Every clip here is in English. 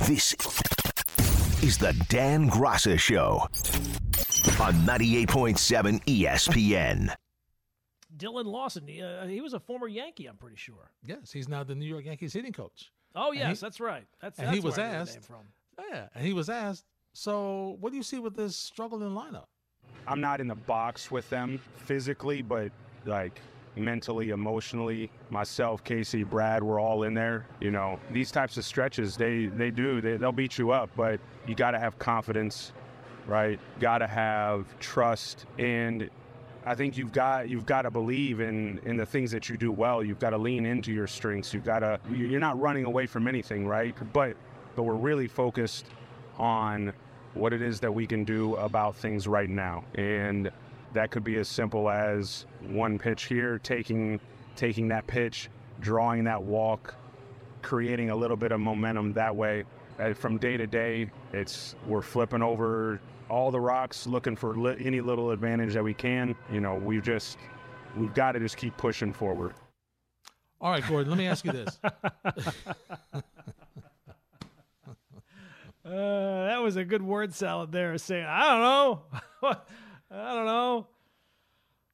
This is the Dan Graca Show on 98.7 ESPN. Dillon Lawson, he, uh, he was a former Yankee, I'm pretty sure. Yes, he's now the New York Yankees hitting coach. Oh yes, he- that's right. That's, and that's he was I asked- name from. Yeah, and he was asked, so what do you see with this struggling lineup? I'm not in the box with them physically, but like mentally, emotionally, myself, Casey, Brad, we're all in there. You know, these types of stretches, they they do, they, they'll beat you up, but you got to have confidence, right? Got to have trust, and I think you've got you've got to believe in in the things that you do well. You've got to lean into your strengths. You've got to you're not running away from anything, right? But but we're really focused on what it is that we can do about things right now. And that could be as simple as one pitch here, taking taking that pitch, drawing that walk, creating a little bit of momentum that way. Uh, from day to day, it's we're flipping over all the rocks, looking for li- any little advantage that we can. You know, we've just we've got to just keep pushing forward. All right, Gordon, let me ask you this. Uh, that was a good word salad there. Saying I don't know, I don't know.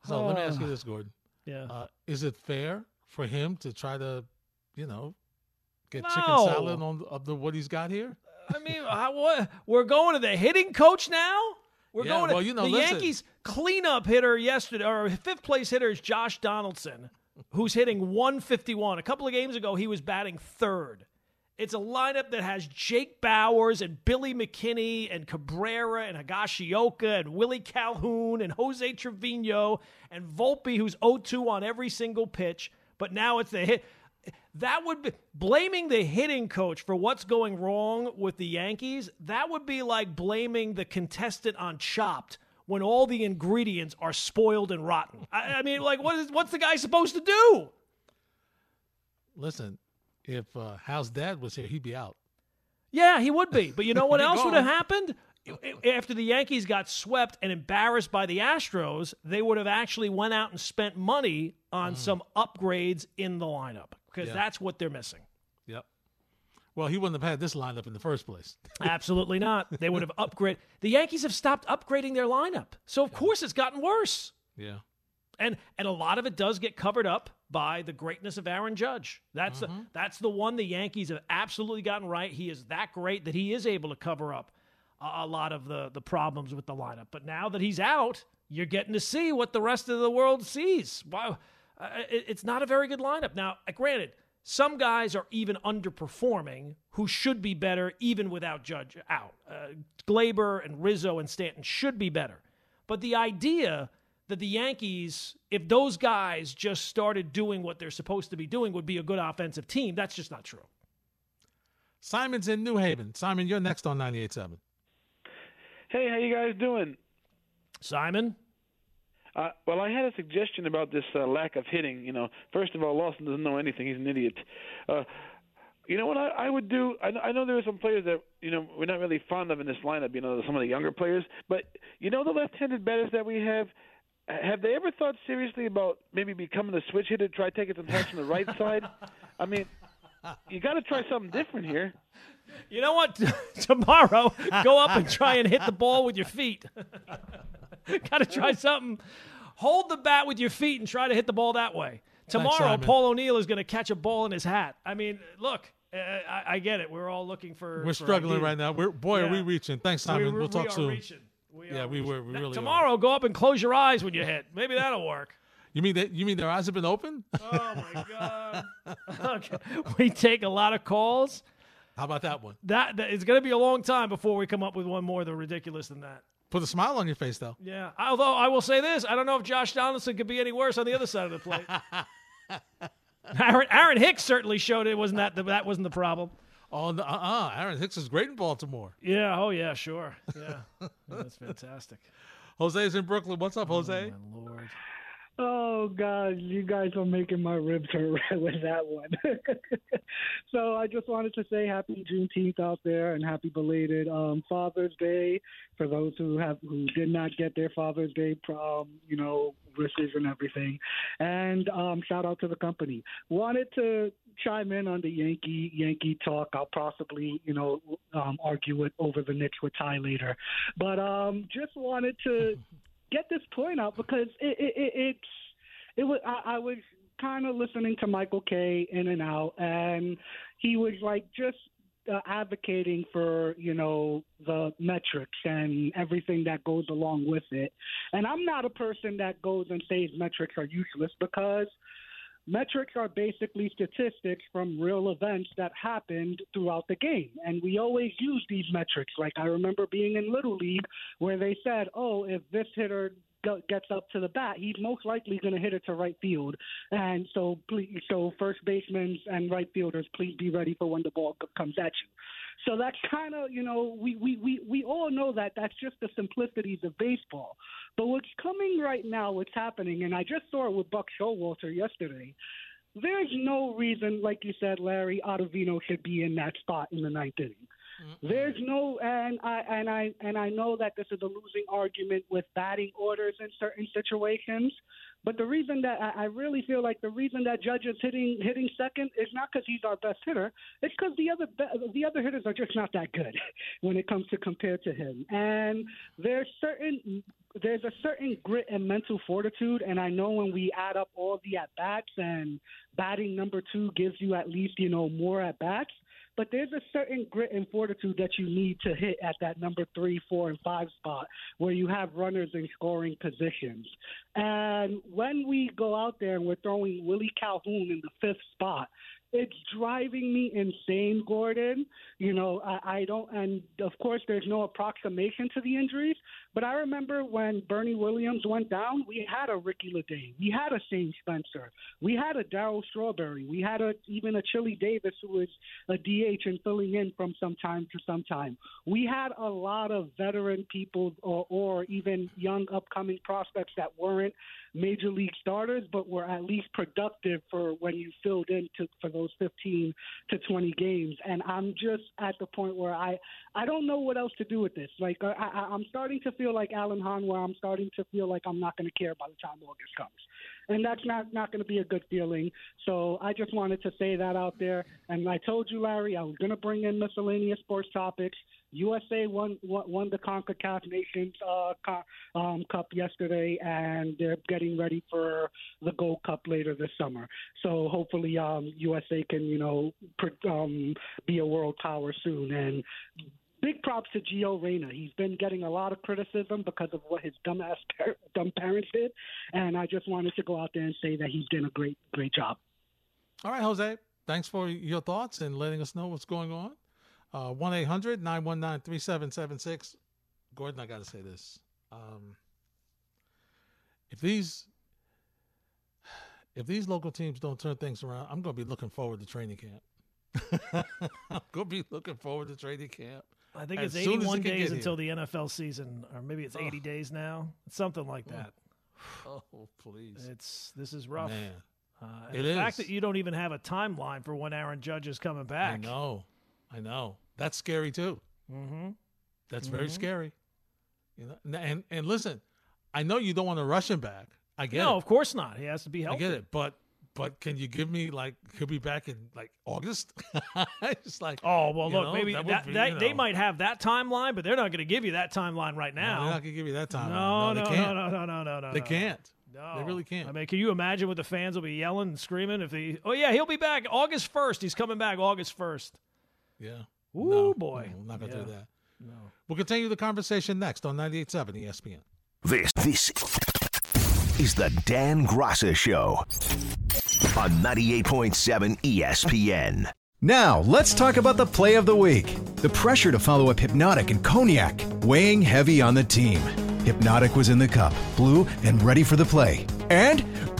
So let me ask you this, Gordon. Yeah. Uh, is it fair for him to try to, you know, get chicken salad on of the what he's got here? I mean, I, what, we're going to the hitting coach now. We're Yeah, going to you know, the listen. Yankees cleanup hitter yesterday, or fifth place hitter is Josh Donaldson, who's hitting 151. A couple of games ago, he was batting third. It's a lineup that has Jake Bauers and Billy McKinney and Cabrera and Higashioka and Willie Calhoun and Jose Trevino and Volpe, who's 0-2 on every single pitch. But now it's the hit. That would be blaming the hitting coach for what's going wrong with the Yankees. That would be like blaming the contestant on Chopped when all the ingredients are spoiled and rotten. I, I mean, like, what is what's the guy supposed to do? Listen, if uh, Hal's dad was here, he'd be out. Yeah, he would be. But you know what else would have happened? After the Yankees got swept and embarrassed by the Astros, they would have actually went out and spent money on some upgrades in the lineup because Yeah. that's what they're missing. Yep. Well, he wouldn't have had this lineup in the first place. Absolutely not. They would have upgraded. The Yankees have stopped upgrading their lineup, so of course it's gotten worse. Yeah. And and a lot of it does get covered up by the greatness of Aaron Judge. That's the, that's the one the Yankees have absolutely gotten right. He is that great that he is able to cover up a, a lot of the the problems with the lineup. But now that he's out, you're getting to see what the rest of the world sees. Wow, uh, it, it's not a very good lineup. Now, uh, granted, some guys are even underperforming who should be better even without Judge out. Uh, Gleyber and Rizzo and Stanton should be better. But the idea that the Yankees, if those guys just started doing what they're supposed to be doing, would be a good offensive team, that's just not true. Simon's in New Haven. Simon, you're next on 98.7. Hey, how you guys doing? Simon? Uh, well, I had a suggestion about this uh, lack of hitting. You know, first of all, Lawson doesn't know anything; he's an idiot. Uh, you know what I, I would do? I, I know there are some players that you know we're not really fond of in this lineup. You know, some of the younger players, but you know the left-handed batters that we have. Have they ever thought seriously about maybe becoming a switch hitter, try taking some hits from the right side? I mean, you got to try something different here. You know what? Tomorrow, go up and try and hit the ball with your feet. Got to try something. Hold the bat with your feet and try to hit the ball that way. Tomorrow, Simon. Paul O'Neill is going to catch a ball in his hat. I mean, look, uh, I, I get it. We're all looking for. We're for struggling ideas. right now. We're boy, are we reaching? Thanks, Simon. We- we'll talk we are soon. reaching. We Yeah, are we were- we really are. Tomorrow, go up and close your eyes when you hit. Maybe that'll work. You mean that? You mean their eyes have been open? Oh my god. okay. We take a lot of calls. How about that one? That, that it's going to be a long time before we come up with one more than ridiculous than that. Put a smile on your face, though. Yeah. Although I will say this, I don't know if Josh Donaldson could be any worse on the other side of the plate. Aaron, Aaron Hicks certainly showed it wasn't that the, that wasn't the problem. Oh, no, uh-uh. Aaron Hicks is great in Baltimore. Yeah. Oh, yeah. Sure. Yeah. That's fantastic. Jose's in Brooklyn. What's up, oh, Jose? Oh, my lord. Oh God, you guys are making my ribs hurt with that one. so I just wanted to say happy Juneteenth out there and happy belated um, Father's Day for those who have who did not get their Father's Day, um, you know, wishes and everything. And um, shout out to the company. Wanted to chime in on the Yankee Yankee talk. I'll possibly, you know, um, argue it over the Knicks with Ty later, but um, just wanted to get this point out because it, it, it it's it was I, I was kind of listening to Michael Kay in and out, and he was like just uh, advocating for you know the metrics and everything that goes along with it. And I'm not a person that goes and says metrics are useless because metrics are basically statistics from real events that happened throughout the game. And we always use these metrics. Like I remember being in Little League where they said, oh, if this hitter gets up to the bat, he's most likely going to hit it to right field. And so, please, so first basemen and right fielders, please be ready for when the ball comes at you. So that's kind of, you know, we, we, we, we all know that that's just the simplicities of baseball. But what's coming right now, what's happening, and I just saw it with Buck Showalter yesterday. There's no reason, like you said, Larry Ottavino should be in that spot in the ninth inning. There's no, and I and I and I know that this is a losing argument with batting orders in certain situations. But the reason that I, really feel like the reason that Judge is hitting hitting second is not because he's our best hitter. It's because the other the other hitters are just not that good when it comes to compare to him. And there's certain there's a certain grit and mental fortitude. And I know when we add up all the at bats and batting number two gives you at least you know more at bats but there's a certain grit and fortitude that you need to hit at that number three, four, and five spot where you have runners in scoring positions. And when we go out there and we're throwing Willie Calhoun in the fifth spot, it's driving me insane, Gordon. You know, I, I don't, and of course, there's no approximation to the injuries. But I remember when Bernie Williams went down, we had a Ricky Ledee, we had a Shane Spencer, we had a Darryl Strawberry, we had a even a Chili Davis who was a DH and filling in from some time to some time. We had a lot of veteran people or, or even young upcoming prospects that weren't major league starters, but were at least productive for when you filled in to, for those 15 to 20 games. And I'm just at the point where I I don't know what else to do with this. Like I, I, I'm starting to feel like Alan Hahn, where I'm starting to feel like I'm not going to care by the time August comes, and that's not not going to be a good feeling. So I just wanted to say that out there. And I told you, Larry, I was going to bring in miscellaneous sports topics. USA won won the Concacaf Nations uh, um, Cup yesterday, and they're getting ready for the Gold Cup later this summer. So hopefully, um, USA can you know um, be a world power soon. And big props to Gio Reyna. He's been getting a lot of criticism because of what his dumbass par- dumb parents did, and I just wanted to go out there and say that he's done a great great job. All right, Jose. Thanks for your thoughts and letting us know what's going on. Uh, 1 800 919 3776. Gordon, I got to say this. Um, if these if these local teams don't turn things around, I'm going to be looking forward to training camp. I'm going to be looking forward to training camp. I think it's 81 days until the NFL season, or maybe it's 80 oh. days now. It's something like that. Oh, please! It's this is rough. Man, uh, the is. fact that you don't even have a timeline for when Aaron Judge is coming back. I know. I know that's scary too. Mm-hmm. That's mm-hmm. very scary. You know, and and listen, I know you don't want to rush him back. I get no, it. of course not. He has to be healthy. I get it, but but can you give me like he'll be back in like August? Just like oh well, look know, maybe that, that, be, that they might have that timeline, but they're not going to give you that timeline right now. No, they're not going to give you that timeline. No, no, no, they can't. no, no, no, no, no. They no. can't. No, they really can't. I mean, can you imagine what the fans will be yelling and screaming if he? Oh yeah, he'll be back August first. He's coming back August first. Yeah. Ooh no, boy, no, not gonna yeah. do that. No. We'll continue the conversation next on 98.7 ESPN. This this is the Dan Graca Show on 98.7 ESPN. Now, let's talk about the play of the week. The pressure to follow up Hpnotiq and Cognac, weighing heavy on the team. Hpnotiq was in the cup, blue, and ready for the play. And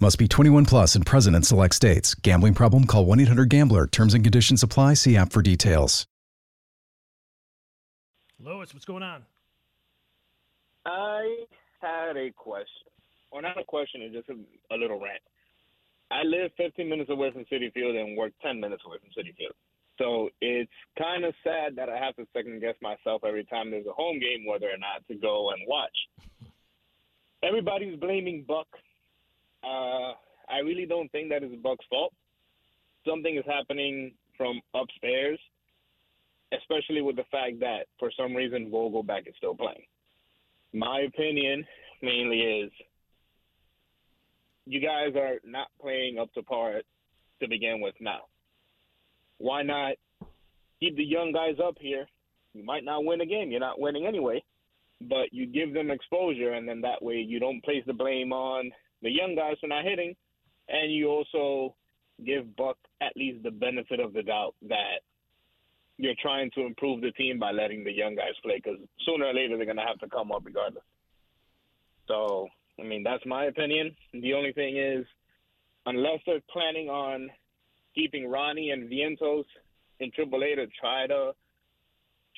Must be 21 plus and present in select states. Gambling problem? Call 1 800 Gambler. Terms and conditions apply. See app for details. Lewis, what's going on? I had a question, or not a question, it's just a, a little rant. I live 15 minutes away from Citi Field and work 10 minutes away from Citi Field. So it's kind of sad that I have to second guess myself every time there's a home game whether or not to go and watch. Everybody's blaming Buck. Uh, I really don't think that is Buck's fault. Something is happening from upstairs, especially with the fact that for some reason Vogelbach is still playing. My opinion mainly is you guys are not playing up to par to begin with now. Why not keep the young guys up here? You might not win a game. You're not winning anyway, but you give them exposure, and then that way you don't place the blame on the young guys for not hitting, and you also give Buck at least the benefit of the doubt that you're trying to improve the team by letting the young guys play because sooner or later they're going to have to come up regardless. So, I mean, that's my opinion. The only thing is, unless they're planning on keeping Ronnie and Vientos in AAA to try to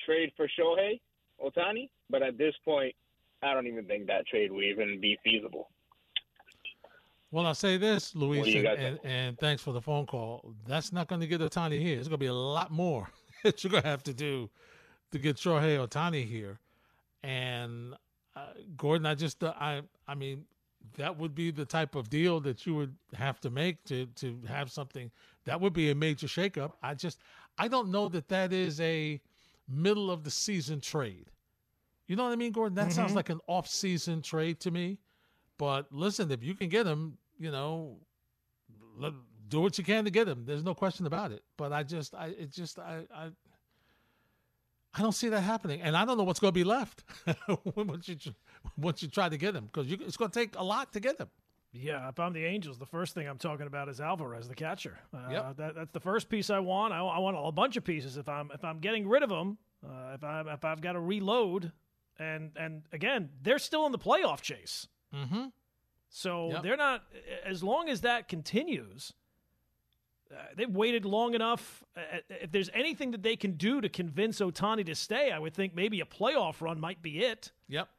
trade for Shohei Ohtani, but at this point, I don't even think that trade would even be feasible. Well, I'll say this, Luis, and, and, and thanks for the phone call. That's not going to get Ohtani here. It's going to be a lot more that you're going to have to do to get Shohei Ohtani here. And uh, Gordon, I just, uh, I, I mean, that would be the type of deal that you would have to make to to have something that would be a major shakeup. I just, I don't know that that is a middle of the season trade. You know what I mean, Gordon? That sounds Mhm. like an off season trade to me. But listen, if you can get him, you know, let, do what you can to get him. There's no question about it. But I just, I, it just, I, I, I don't see that happening, and I don't know what's going to be left once you once you try to get him because it's going to take a lot to get him. Yeah, if I'm the Angels, the first thing I'm talking about is Alvarez, the catcher. Uh, Yep. that, that's the first piece I want. I, I want a bunch of pieces. If I'm if I'm getting rid of them, uh, if I if I've got to reload, and and again, they're still in the playoff chase. Mm-hmm. So Yep. they're not. As long as that continues, uh, they've waited long enough. Uh, if there's anything that they can do to convince Ohtani to stay, I would think maybe a playoff run might be it. Yep.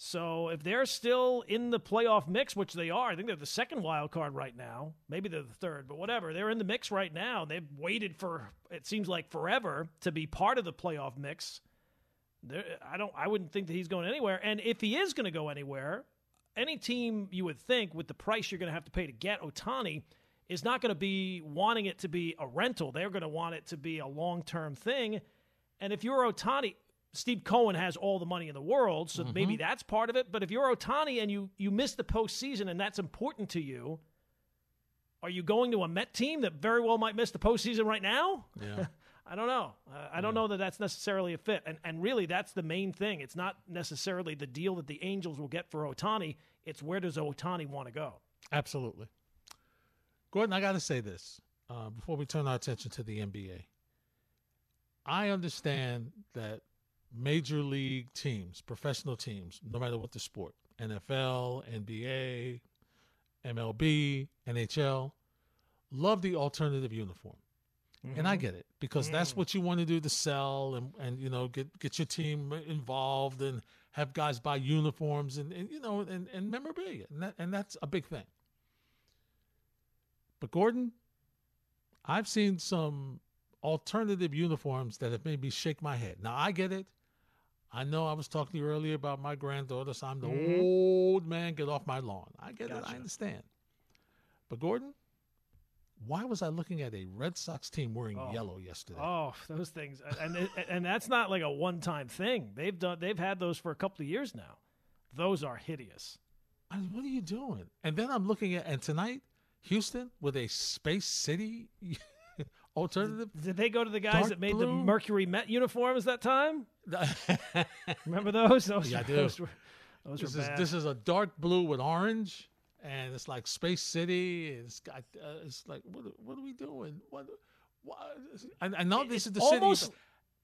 So if they're still in the playoff mix, which they are, I think they're the second wild card right now. Maybe they're the third, but whatever. They're in the mix right now. They've waited for it seems like forever to be part of the playoff mix. There, I don't. I wouldn't think that he's going anywhere. And if he is going to go anywhere, any team you would think with the price you're going to have to pay to get Ohtani is not going to be wanting it to be a rental. They're going to want it to be a long term thing. And if you're Ohtani, Steve Cohen has all the money in the world, so maybe mm-hmm. that's part of it. But if you're Ohtani and you you miss the postseason and that's important to you, are you going to a Met team that very well might miss the postseason right now? Yeah. I don't know. Uh, I don't know that that's necessarily a fit. And and really, that's the main thing. It's not necessarily the deal that the Angels will get for Ohtani. It's where does Ohtani want to go? Absolutely. Gordon, I got to say this uh, before we turn our attention to the NBA. I understand that major league teams, professional teams, no matter what the sport, NFL, NBA, MLB, NHL, love the alternative uniform. And I mm-hmm. get it because that's mm. what you want to do to sell and, and you know get get your team involved and have guys buy uniforms and, and you know and, and memorabilia and, that, and that's a big thing. But Gordon, I've seen some alternative uniforms that have made me shake my head. Now I get it. I know I was talking to you earlier about my granddaughter, so I'm the mm-hmm. old man. Get off my lawn. I get it. I understand. But Gordon, why was I looking at a Red Sox team wearing Oh. yellow yesterday? Oh, those things, and and, that's not like a one-time thing. They've done, they've had those for a couple of years now. Those are hideous. I mean, what are you doing? And then I'm looking at and tonight, Houston with a Space City alternative. Did they go to the guys that made the? Mercury Met uniforms that time? Remember those? Those, Yeah, I do. those were, those this is bad. this is a dark blue with orange, and it's like Space City. It's got uh, it's like what what are we doing? What what? I, I know this is the almost- city,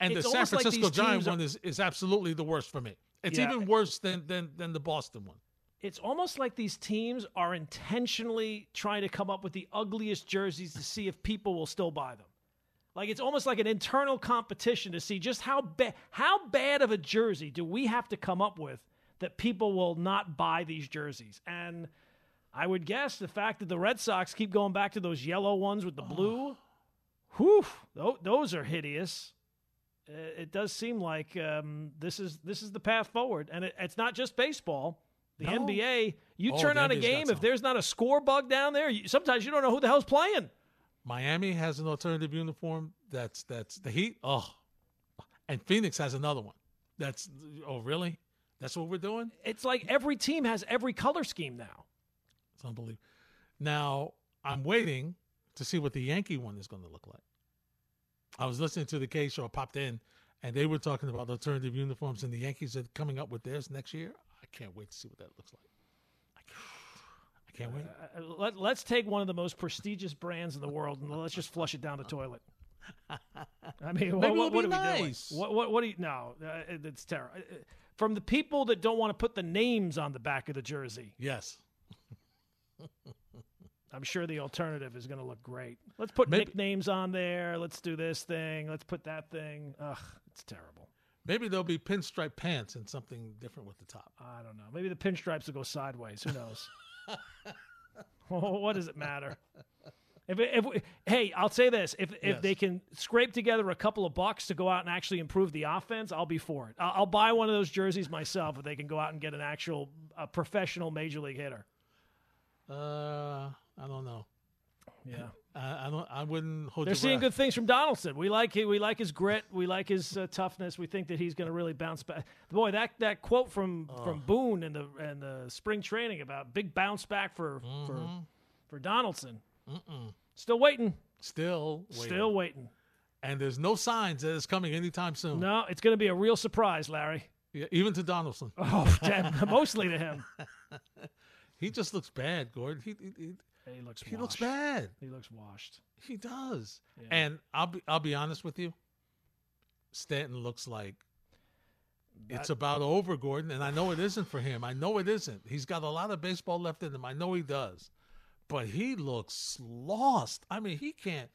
and the San almost like Francisco Giant are- one is is absolutely the worst for me. It's Yeah. even worse than than than the Boston one. it's almost like these teams are intentionally trying to come up with the ugliest jerseys to see if people will still buy them. Like it's almost like an internal competition to see just how bad how bad of a jersey do we have to come up with that people will not buy these jerseys. And I would guess the fact that the Red Sox keep going back to those yellow ones with the blue, whew, those are hideous. Uh, It does seem like um, this is this is the path forward, and it, it's not just baseball. The No. NBA, you Oh, turn on a game if there's not a score bug down there. You, sometimes you don't know who the hell's playing. Miami has an alternative uniform. That's that's the Heat. Oh, and Phoenix has another one. That's oh really? That's what we're doing. It's like every team has every color scheme now. It's unbelievable. Now I'm waiting to see what the Yankee one is going to look like. I was listening to the K show, I popped in, and they were talking about alternative uniforms, and the Yankees are coming up with theirs next year. I can't wait to see what that looks like. I can't. I can't wait. Uh, Let, let's take one of the most prestigious brands in the world and let's just flush it down the toilet. I mean, what, what, what are we doing? What, what, what do you? No, uh, it's terrible. From the people that don't want to put the names on the back of the jersey, Yes. I'm sure the alternative is going to look great. Let's put Maybe- nicknames on there. Let's do this thing. Let's put that thing. Ugh, it's terrible. Maybe there'll be pinstripe pants and something different with the top. I don't know. Maybe the pinstripes will go sideways. Who knows? What does it matter? If, if we, hey, I'll say this: if if Yes. they can scrape together a couple of bucks to go out and actually improve the offense, I'll be for it. I'll, I'll buy one of those jerseys myself if they can go out and get an actual a professional major league hitter. Uh, I don't know. Yeah, I, I don't. I wouldn't hold. they're seeing breath. good things from Donaldson. We like we like his grit. We like his uh, toughness. We think that he's going to really bounce back. Boy, that that quote from from Boone in the and the spring training about big bounce back for for for Donaldson. Still waiting. Still, waiting. Still waiting. and there's no signs that it's coming anytime soon. No, it's going to be a real surprise, Larry. Yeah, even to Donaldson, Oh, damn, mostly to him. he just looks bad. Gordon, he he, he, He looks. he looks bad. He looks washed. He does. Yeah. And I'll be I'll be honest with you. Stanton looks like it's about over, Gordon, and I know it isn't for him. I know it isn't. He's got a lot of baseball left in him. I know he does, but he looks lost. I mean, he can't.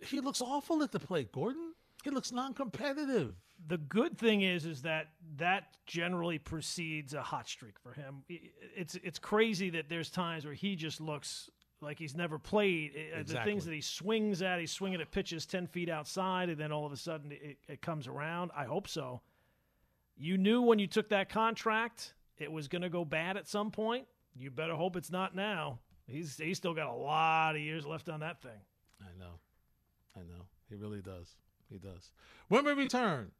He, he looks awful at the plate, Gordon. He looks non-competitive. The good thing is, is that that generally precedes a hot streak for him. It's it's crazy that there's times where he just looks like he's never played. Uh, The things that he swings at, he's swinging at pitches ten feet outside, and then all of a sudden it, it comes around. I hope so. You knew when you took that contract it was going to go bad at some point. You better hope it's not now. He's he's still got a lot of years left on that thing. I know. I know. He really does. He does. When we return,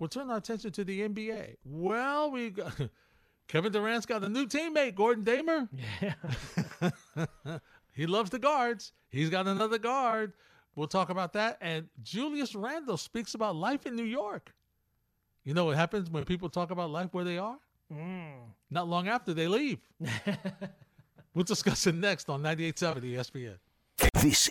we'll turn our attention to the NBA. Well, we got Kevin Durant's got a new teammate, Gordon Damer. Yeah. he loves the guards. He's got another guard. We'll talk about that. And Julius Randle speaks about life in New York. You know what happens when people talk about life where they are? Mm. Not long after they leave. We'll discuss it next on 98.7 ESPN. This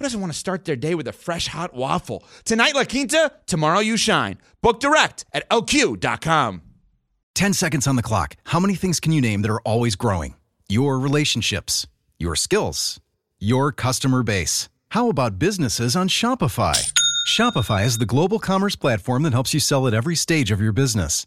who doesn't want to start their day with a fresh hot waffle? Tonight, La Quinta, tomorrow, you shine. Book direct at lq.com. 10 seconds on the clock. How many things can you name that are always growing? Your relationships, your skills, your customer base. How about businesses on Shopify? Shopify is the global commerce platform that helps you sell at every stage of your business.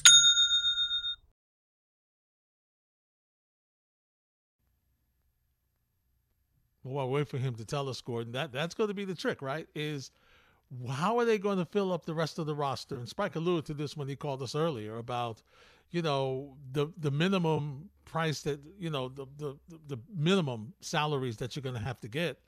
Well, wait for him to tell us, Gordon. That that's going to be the trick, right? Is how are they going to fill up the rest of the roster? And Spike alluded to this when he called us earlier about, you know, the the minimum price that you know the the the minimum salaries that you're going to have to get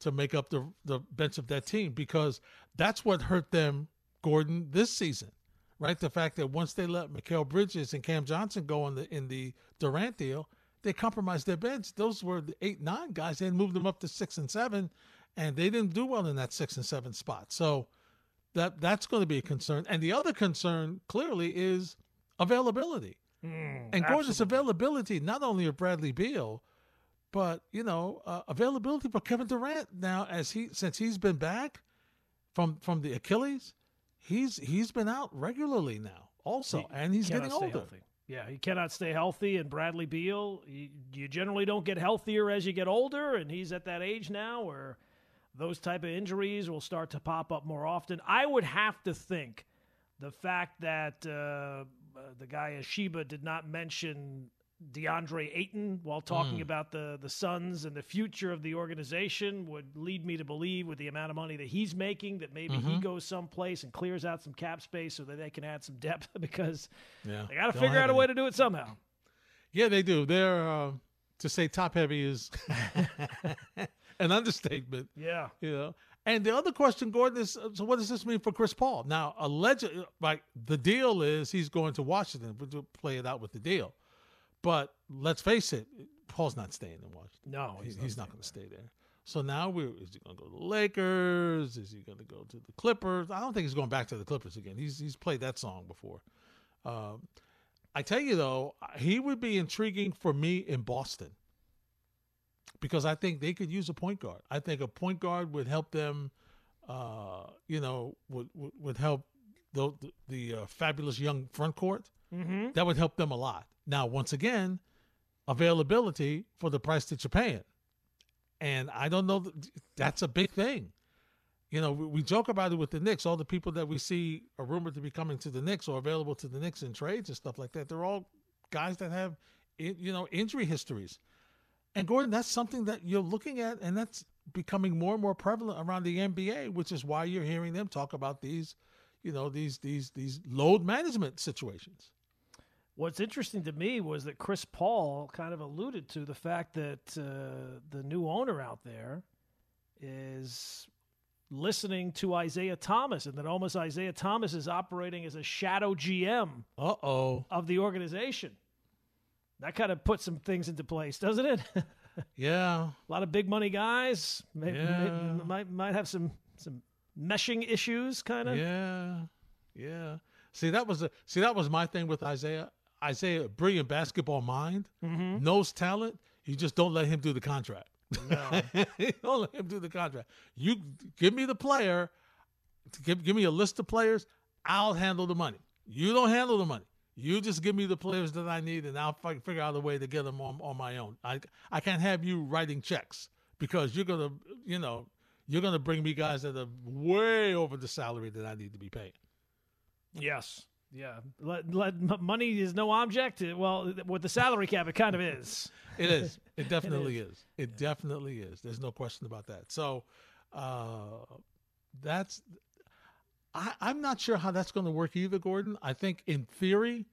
to make up the the bench of that team because that's what hurt them, Gordon, this season, right? The fact that once they let Mikal Bridges and Cam Johnson go in the in the Durant deal, they compromised their bench. Those were the eight nine guys. They moved them up to six and seven, and they didn't do well in that six and seven spot. So that that's going to be a concern. And the other concern clearly is availability. Mm, and Gordon's availability, not only of Bradley Beal, but you know uh, availability for Kevin Durant now as he since he's been back from from the Achilles, he's he's been out regularly now also, He and he's getting older. healthy. Yeah, he cannot stay healthy. And Bradley Beal, you, you generally don't get healthier as you get older, and he's at that age now where those type of injuries will start to pop up more often. I would have to think the fact that uh, the guy Ishbia did not mention DeAndre Ayton while talking Mm. about the the Suns and the future of the organization would lead me to believe, with the amount of money that he's making, that maybe he Mhm. goes someplace and clears out some cap space so that they can add some depth because Yeah, they got to figure out a way to do it somehow. Yeah, they do. They're uh, to say top heavy is an understatement. Yeah. You know. And the other question, Gordon, is so what does this mean for Chris Paul? Now, allegedly, like the deal is he's going to Washington. We'll play it out with the deal. But let's face it, Paul's not staying in Washington. No, he's, he's not not, going to stay there. So now we're is he going to go to the Lakers? Is he going to go to the Clippers? I don't think he's going back to the Clippers again. He's he's played that song before. Um, I tell you though, he would be intriguing for me in Boston because I think they could use a point guard. I think a point guard would help them. Uh, you know, would would, would help the the, the uh, fabulous young front court. Mhm. That would help them a lot. Now, once again, availability for the price that you're paying, and I don't know. That's a big thing. You know, we, joke about it with the Knicks. All the people that we see are rumored to be coming to the Knicks or available to the Knicks in trades and stuff like that. They're all guys that have, you know, injury histories. And Gordon, that's something that you're looking at, and that's becoming more and more prevalent around the NBA, which is why you're hearing them talk about these, you know, these these these load management situations. What's interesting to me was that Chris Paul kind of alluded to the fact that uh, the new owner out there is listening to Isiah Thomas, and that almost Isiah Thomas is operating as a shadow GM Uh oh. of the organization. That kind of puts some things into place, doesn't it? Yeah. A lot of big money guys may, may- might might have some some meshing issues, kind of. Yeah, yeah. See, that was a see that was my thing with Isiah. Isiah, brilliant basketball mind, Mhm. knows talent. You just don't let him do the contract. No. You don't let him do the contract. You give me the player, give give me a list of players. I'll handle the money. You don't handle the money. You just give me the players that I need, and I'll fi- figure out a way to get them on, on my own. I I can't have you writing checks because you're gonna, you know, you're going to bring me guys that are way over the salary that I need to be paying. Yes. Yeah. Let, let, m- money is no object. Uh, Well, with the salary cap, it kind of is. It is. It definitely is. It definitely is. There's no question about that. So, uh, that's. I, I'm not sure how that's going to work either, Gordon. I think in theory,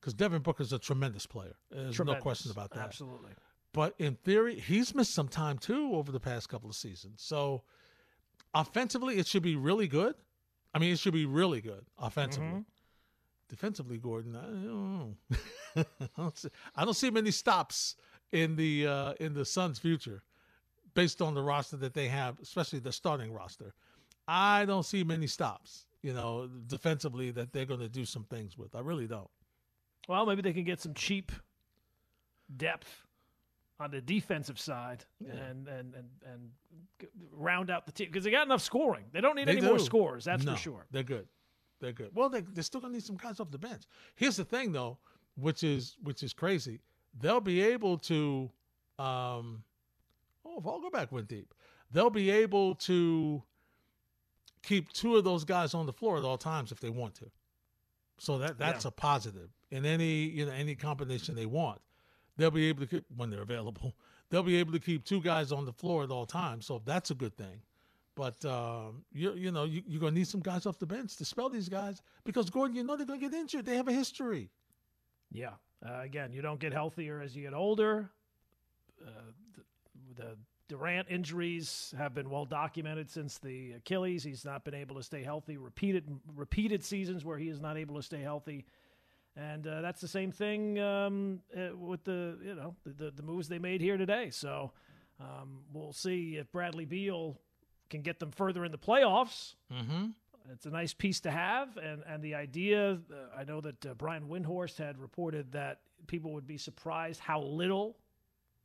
because Devin Booker is a tremendous player. There's Tremendous. no question about that. Absolutely. But in theory, he's missed some time too over the past couple of seasons. So offensively, it should be really good. I mean, it should be really good offensively. Mm-hmm. Defensively, Gordon, I don't know. I, don't see, I don't see many stops in the uh, in the Suns' future, based on the roster that they have, especially the starting roster. I don't see many stops, you know, defensively that they're going to do some things with. I really don't. Well, maybe they can get some cheap depth on the defensive side and, and, and, and round out the team because they got enough scoring. They don't need They any more scores, that's No, for sure. They're good. They're good. Well, they, they're still gonna need some guys off the bench. Here's the thing, though, which is which is crazy. They'll be able to. Um, oh, if I'll go back went deep, they'll be able to keep two of those guys on the floor at all times if they want to. So that that's Yeah. a positive in any you know any combination they want. They'll be able to keep when they're available. They'll be able to keep two guys on the floor at all times. So that's a good thing. But um, you you know you, you're gonna need some guys off the bench to spell these guys because Gordon, you know they're gonna get injured. They have a history. Yeah. Uh, again, you don't get healthier as you get older. Uh, the, the Durant injuries have been well documented since the Achilles. He's not been able to stay healthy. Repeated repeated seasons where he is not able to stay healthy, and uh, that's the same thing um, uh, with the you know the, the the moves they made here today. So um, we'll see if Bradley Beal can get them further in the playoffs. Mm-hmm. It's a nice piece to have, and and the idea. Uh, I know that uh, Brian Windhorst had reported that people would be surprised how little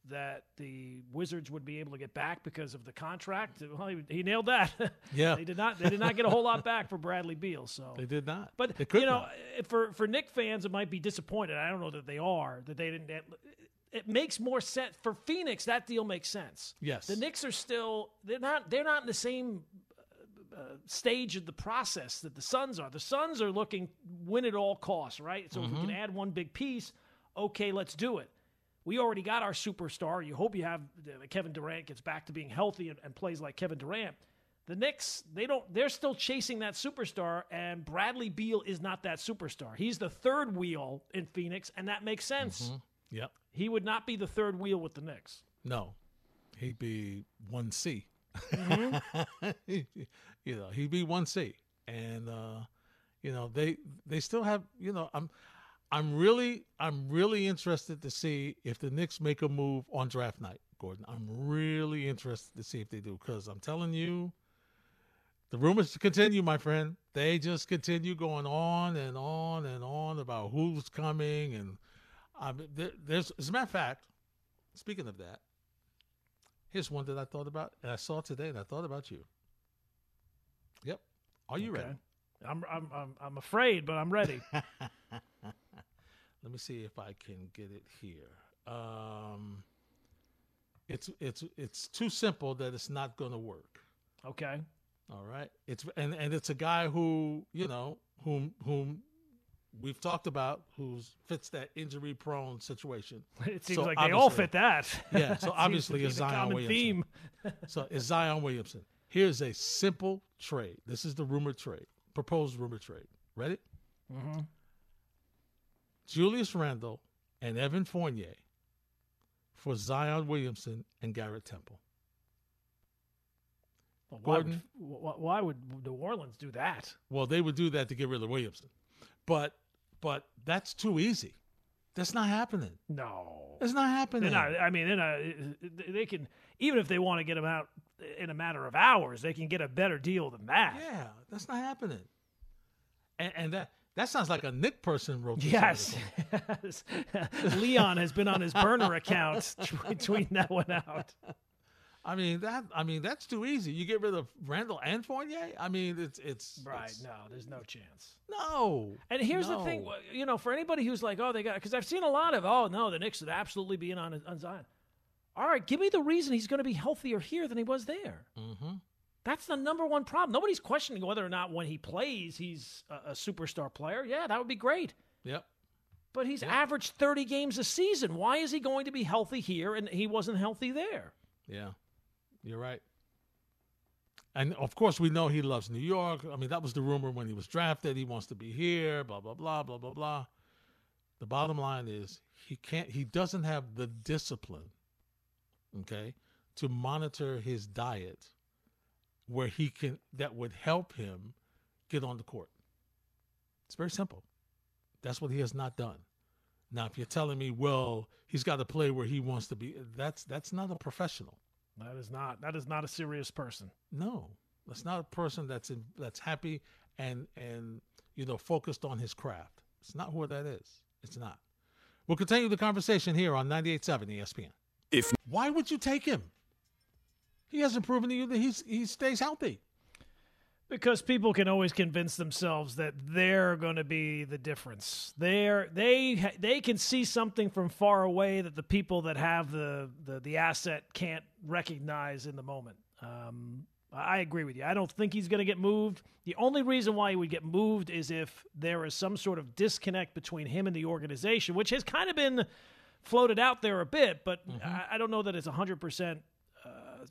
that the Wizards would be able to get back because of the contract. Well, he, he nailed that. Yeah. they did not. They did not get a whole lot back for Bradley Beal. So They did not. but you know, not. for for Knick fans, it might be disappointed. I don't know that they are that they didn't. It, makes more sense for Phoenix. That deal makes sense. Yes. the Knicks are still they're not they're not in the same uh, stage of the process that the Suns are. The Suns are looking win at all costs, right? So if we can add one big piece, okay, let's do it. We already got our superstar. You hope you have uh, Kevin Durant gets back to being healthy and, and plays like Kevin Durant. The Knicks, they don't. They're still chasing that superstar, and Bradley Beal is not that superstar. He's the third wheel in Phoenix, and that makes sense. Yep. He would not be the third wheel with the Knicks. No, he'd be one C. Mm-hmm. you know, he'd be one C, and uh, you know they they still have. You know, I'm I'm really I'm really interested to see if the Knicks make a move on draft night, Gordon. I'm really interested to see if they do because I'm telling you, the rumors continue, my friend. They just continue going on and on and on about who's coming, and um, there, there's as a matter of fact. Speaking of that, here's one that I thought about and I saw today, and I thought about you. Yep. Are you ready? I'm, I'm, I'm, I'm afraid, but I'm ready. Let me see if I can get it here. Um, it's it's it's too simple that it's not going to work. okay. All right. It's and and it's a guy who you know whom whom we've talked about who fits that injury prone situation. It seems So like they all fit that. Yeah. So obviously it's Zion Williamson. so it's Zion Williamson. Here's a simple trade. This is the rumored trade, proposed rumored trade. Ready? Mm-hmm. Julius Randle and Evan Fournier for Zion Williamson and Garrett Temple. Well, why, would, Gordon? wh- why would New Orleans do that? Well, they would do that to get rid of Williamson, but but that's too easy. That's not happening. No. That's not happening. Not, I mean, not, they can, even if they want to get him out in a matter of hours, they can get a better deal than that. Yeah, that's not happening. And, and that that sounds like a Knick person wrote. Yes. Leon has been on his burner account tweeting that one out. I mean that. I mean that's too easy. You get rid of Randle and Fournier. I mean it's it's Right. it's- No, there's no chance. no. And here's the thing, you know, for anybody who's like, oh, they got, because I've seen a lot of, oh, no, the Knicks would absolutely be in on, on Zion. All right, give me the reason he's going to be healthier here than he was there. Mm-hmm. That's the number one problem. Nobody's questioning whether or not when he plays he's a, a superstar player. Yeah, that would be great. Yep. But he's averaged 30 games a season. Why is he going to be healthy here and he wasn't healthy there? Yeah, you're right. And of course, we know he loves New York. I mean, that was the rumor when he was drafted. He wants to be here. Blah blah blah blah blah blah. The bottom line is he can't. He doesn't have the discipline. Okay, to monitor his diet, where he can that would help him get on the court. It's very simple. That's what he has not done. Now, if you're telling me, well, he's got to play where he wants to be, that's that's not a professional. That is not that is not a serious person. No, that's not a person that's in, that's happy and and you know focused on his craft. It's not who that is. It's not. We'll continue the conversation here on 98.7 ESPN. If Why would you take him? He hasn't proven to you that he's he stays healthy. Because people can always convince themselves that they're going to be the difference. They're they they can see something from far away that the people that have the the, the asset can't recognize in the moment. Um, I agree with you. I don't think he's going to get moved. The only reason why he would get moved is if there is some sort of disconnect between him and the organization, which has kind of been floated out there a bit, but I, I don't know that it's 100% uh,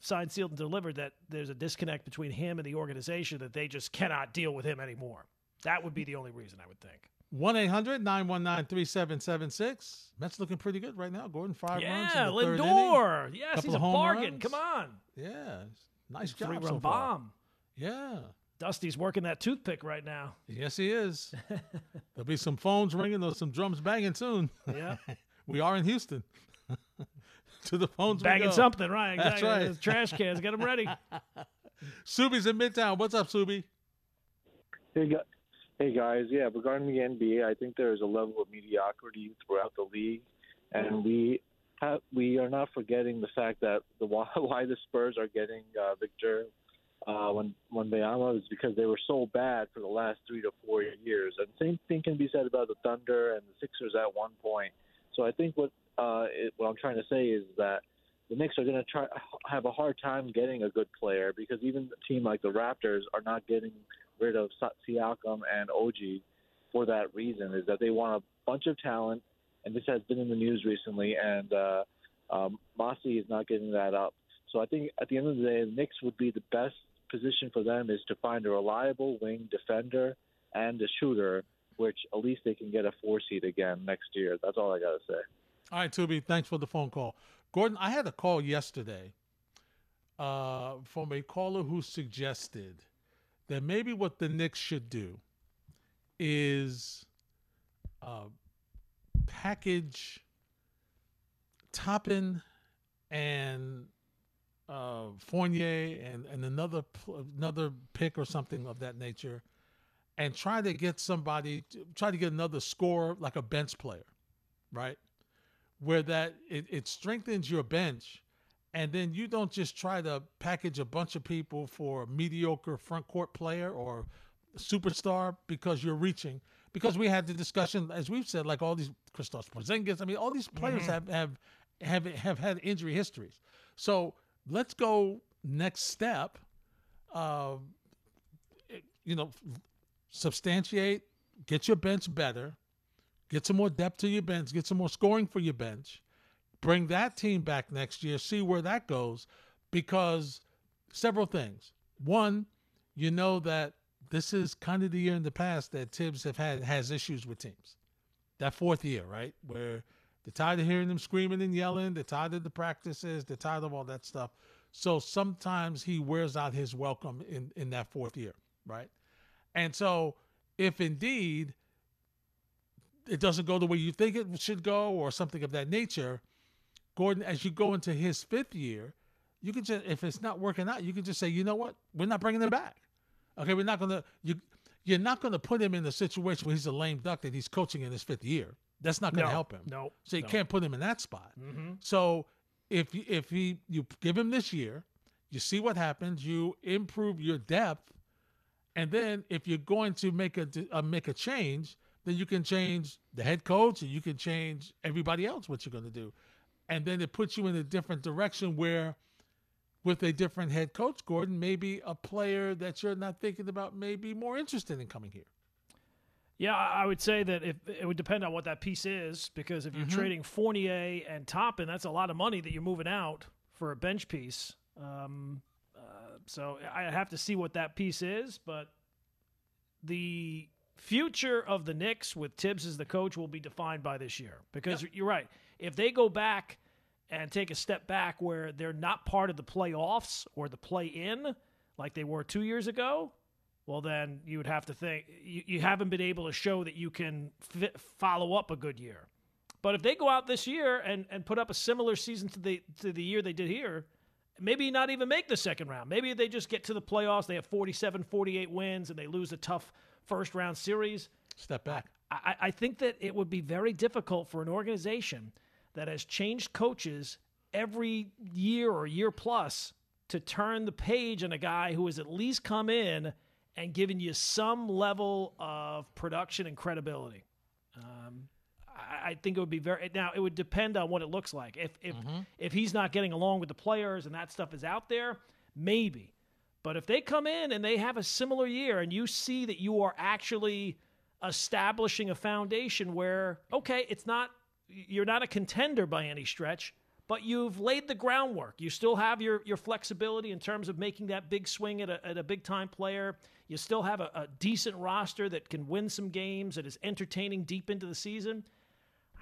signed, sealed, and delivered that there's a disconnect between him and the organization that they just cannot deal with him anymore. That would be the only reason I would think. 1 800 919 3776. Mets looking pretty good right now. Gordon, five runs. in Yeah, the third Lindor. inning. Yes, he's a bargain. runs. Come on. Yeah, nice Three job. run so bomb. Yeah. Dusty's working that toothpick right now. Yes, he is. There'll be some phones ringing or some drums banging soon. Yeah. we are in Houston. to the phones we Bagging go. something, right? That's right. Those Trash cans. Get them ready. Subi's in Midtown. What's up, Subi? Hey, gu- hey guys, yeah. Regarding the NBA, I think there is a level of mediocrity throughout the league, and we have we are not forgetting the fact that the why, why the Spurs are getting uh, Victor uh, when Wembanyama is because they were so bad for the last three to four years, and same thing can be said about the Thunder and the Sixers at one point. So I think what uh, it, what I'm trying to say is that the Knicks are going to try have a hard time getting a good player because even a team like the Raptors are not getting rid of Siakam and OG for that reason is that they want a bunch of talent, and this has been in the news recently, and uh, um, Masai is not getting that up. So I think at the end of the day, the Knicks would be the best position for them is to find a reliable wing defender and a shooter, which at least they can get a four seed again next year. That's all I got to say. All right, Tubi, thanks for the phone call. Gordon, I had a call yesterday uh, from a caller who suggested that maybe what the Knicks should do is uh, package Toppin and uh, Fournier and, and another another pick or something of that nature, and try to get somebody, try to get another scorer like a bench player, right? Where that it, it strengthens your bench, and then you don't just try to package a bunch of people for a mediocre front court player or superstar because you're reaching. Because we had the discussion, as we've said, like all these Kristaps Porzingis. I mean, all these players have have have have had injury histories. So let's go next step. Uh, you know, substantiate, get your bench better, get some more depth to your bench, get some more scoring for your bench, bring that team back next year, see where that goes, because several things. One, you know that this is kind of the year in the past that Thibs have had has issues with teams. That fourth year, right, where they're tired of hearing them screaming and yelling, they're tired of the practices, they're tired of all that stuff. So sometimes he wears out his welcome in in that fourth year, right? And so if indeed it doesn't go the way you think it should go or something of that nature, Gordon, as you go into his fifth year, you can just if it's not working out, you can just say, you know what, we're not bringing him back. Okay, we're not gonna you you're not gonna put him in a situation where he's a lame duck that he's coaching in his fifth year. That's not gonna No, help him. no, So you no. can't put him in that spot. Mhm. So if you- if he you give him this year, you see what happens, you improve your depth, and then if you're going to make a uh, make a change, then you can change the head coach and you can change everybody else what you're going to do, and then it puts you in a different direction where with a different head coach, Gordon, maybe a player that you're not thinking about may be more interested in coming here. Yeah, I would say that if it would depend on what that piece is, because if you're Mhm. trading Fournier and Toppin, that's a lot of money that you're moving out for a bench piece. Um, uh, so I have to see what that piece is, but the future of the Knicks with Thibs as the coach will be defined by this year. Because you're right, if they go back and take a step back where they're not part of the playoffs or the play-in like they were two years ago, well, then you would have to think you, you haven't been able to show that you can fit, follow up a good year. But if they go out this year and, and put up a similar season to the to the year they did here, maybe not even make the second round. Maybe they just get to the playoffs. They have 47, 48 wins, and they lose a tough first round series. Step back. I, I think that it would be very difficult for an organization that has changed coaches every year or year plus to turn the page on a guy who has at least come in and given you some level of production and credibility. Um, I, I think it would be very now. It would depend on what it looks like. If if if he's not getting along with the players and that stuff is out there, maybe. But if they come in and they have a similar year and you see that you are actually establishing a foundation where okay, it's not you're not a contender by any stretch, but you've laid the groundwork. You still have your your flexibility in terms of making that big swing at a, at a big time player. You still have a, a decent roster that can win some games that is entertaining deep into the season.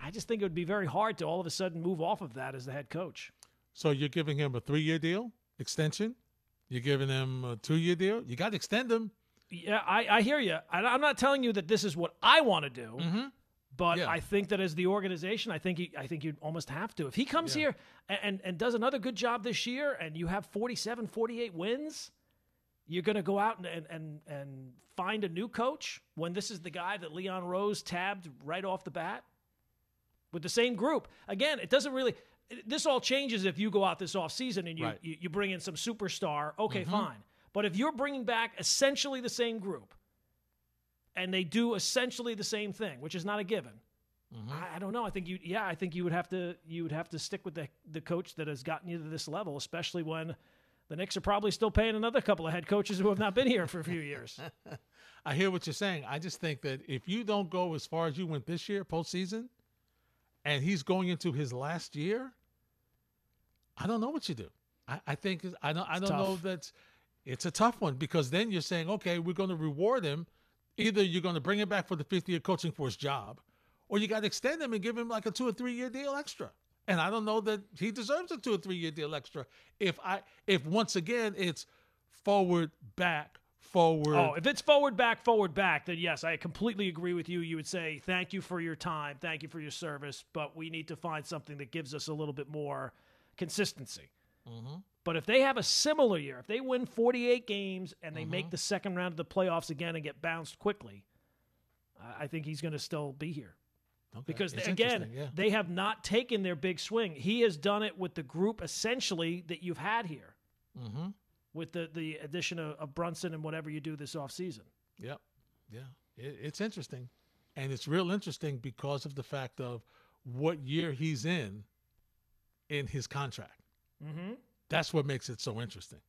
I just think it would be very hard to all of a sudden move off of that as the head coach. So you're giving him a three year deal extension. You're giving him a two year deal. You got to extend him. Yeah, I, I hear you. I, I'm not telling you that this is what I want to do, mm-hmm. but Yeah. I think that as the organization, I think you, I think you'd almost have to. If he comes here and, and and does another good job this year, and you have 47, 48 wins, you're going to go out and, and and and find a new coach when this is the guy that Leon Rose tabbed right off the bat with the same group. Again, it doesn't really. This all changes if you go out this offseason and you, Right. you you bring in some superstar. Okay, Mhm. fine. But if you're bringing back essentially the same group, and they do essentially the same thing, which is not a given. I, I don't know. I think you, yeah, I think you would have to, you would have to stick with the the coach that has gotten you to this level, especially when the Knicks are probably still paying another couple of head coaches who have not been here for a few years. I hear what you're saying. I just think that if you don't go as far as you went this year, postseason, and he's going into his last year, I don't know what you do. I, I think I don't. I don't know that it's a tough one because then you're saying, okay, we're going to reward him. Either you're going to bring him back for the fifth year coaching for his job, or you got to extend him and give him like a two or three year deal extra. And I don't know that he deserves a two or three year deal extra. If I, if once again it's forward, back, forward. Oh, if it's forward, back, forward, back, then yes, I completely agree with you. You would say, thank you for your time, thank you for your service, but we need to find something that gives us a little bit more consistency. Mhm. But if they have a similar year, if they win 48 games and they Mm-hmm. make the second round of the playoffs again and get bounced quickly, I I think he's going to still be here. Okay. Because It's again, yeah. they have not taken their big swing. He has done it with the group essentially that you've had here, Mm-hmm. with the, the addition of, of Brunson and whatever you do this offseason. Yep. Yeah. It, it's interesting. And it's real interesting because of the fact of what year he's in in his contract. Mm-hmm. That's what makes it so interesting.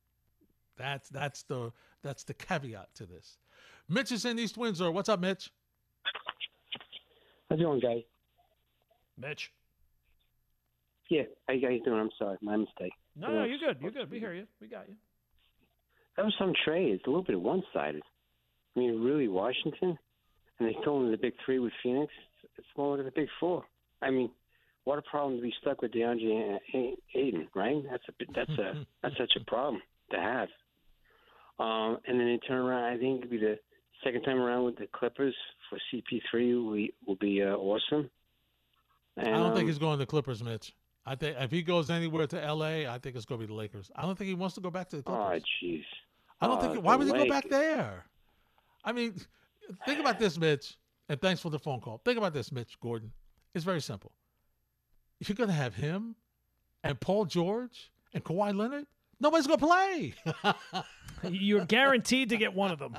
That's that's the that's the caveat to this. Mitch is in East Windsor. What's up, Mitch? How's it going, guys? Mitch. Yeah, how you guys doing? I'm sorry, my mistake. No, no, you're good. You're good. We hear you. We got you. That was some trade. It's a little bit one-sided. I mean, really, Washington, and they told in the big three with Phoenix. It's more like the big four. I mean, what a problem to be stuck with DeAndre A- Ayton, right? That's a that's a that's such a problem to have. Um, and then they turn around. I think it'll be the second time around with the Clippers for CP3 will be, will be uh, awesome. And, I don't think um, he's going to the Clippers, Mitch. I think if he goes anywhere to LA, I think it's going to be the Lakers. I don't think he wants to go back to the Oh, Clippers. jeez. I don't Oh, think. Why the would he go back there? I mean, think about this, Mitch. And thanks for the phone call. Think about this, Mitch Gordon. It's very simple. If you're going to have him and Paul George and Kawhi Leonard, nobody's going to play. You're guaranteed to get one of them.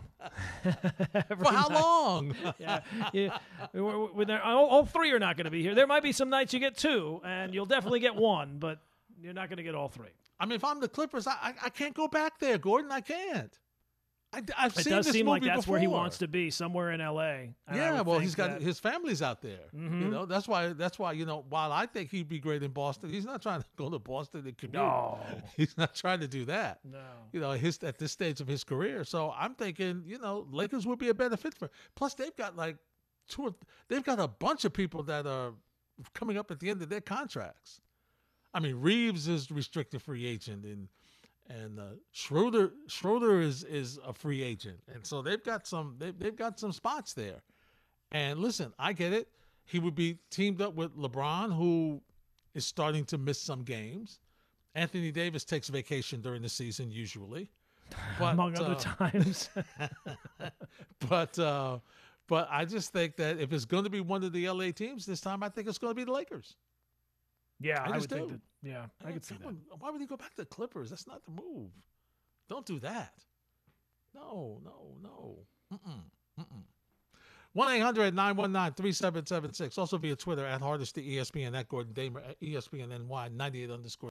For how long? yeah, yeah. We're all, all three are not going to be here. There might be some nights you get two, and you'll definitely get one. But You're not going to get all three. I mean, if I'm the Clippers, I I, I can't go back there, Gordon. I can't. I, have it seen does this seem like that's before. where he wants to be, somewhere in L.A. Yeah, well, he's got that- his family's out there. You Mhm. know, that's why. That's why you know. While I think he'd be great in Boston, he's not trying to go to Boston and commute. No. he's not trying to do that. No. You know, his at this stage of his career. So I'm thinking, you know, Lakers would be a better fit for. Plus, they've got like two. Or, they've got a bunch of people that are coming up at the end of their contracts. I mean, Reaves is restricted free agent, and and uh, Schroeder Schroeder is is a free agent, and so they've got some they've, they've got some spots there. And listen, I get it. He would be teamed up with LeBron, who is starting to miss some games. Anthony Davis takes vacation during the season usually, but, among other uh, times. but uh, but I just think that if it's going to be one of the LA teams this time, I think it's going to be the Lakers. yeah, I, just would think do. that. Yeah, I could see that. Why would he go back to the Clippers? That's not the move. Don't do that. No, no, no. Mm-mm. Mm-mm. 1 800 919 3776. Also via Twitter at Hardest to ESPN, at Gordon Damer, at ESPN NY 98 underscore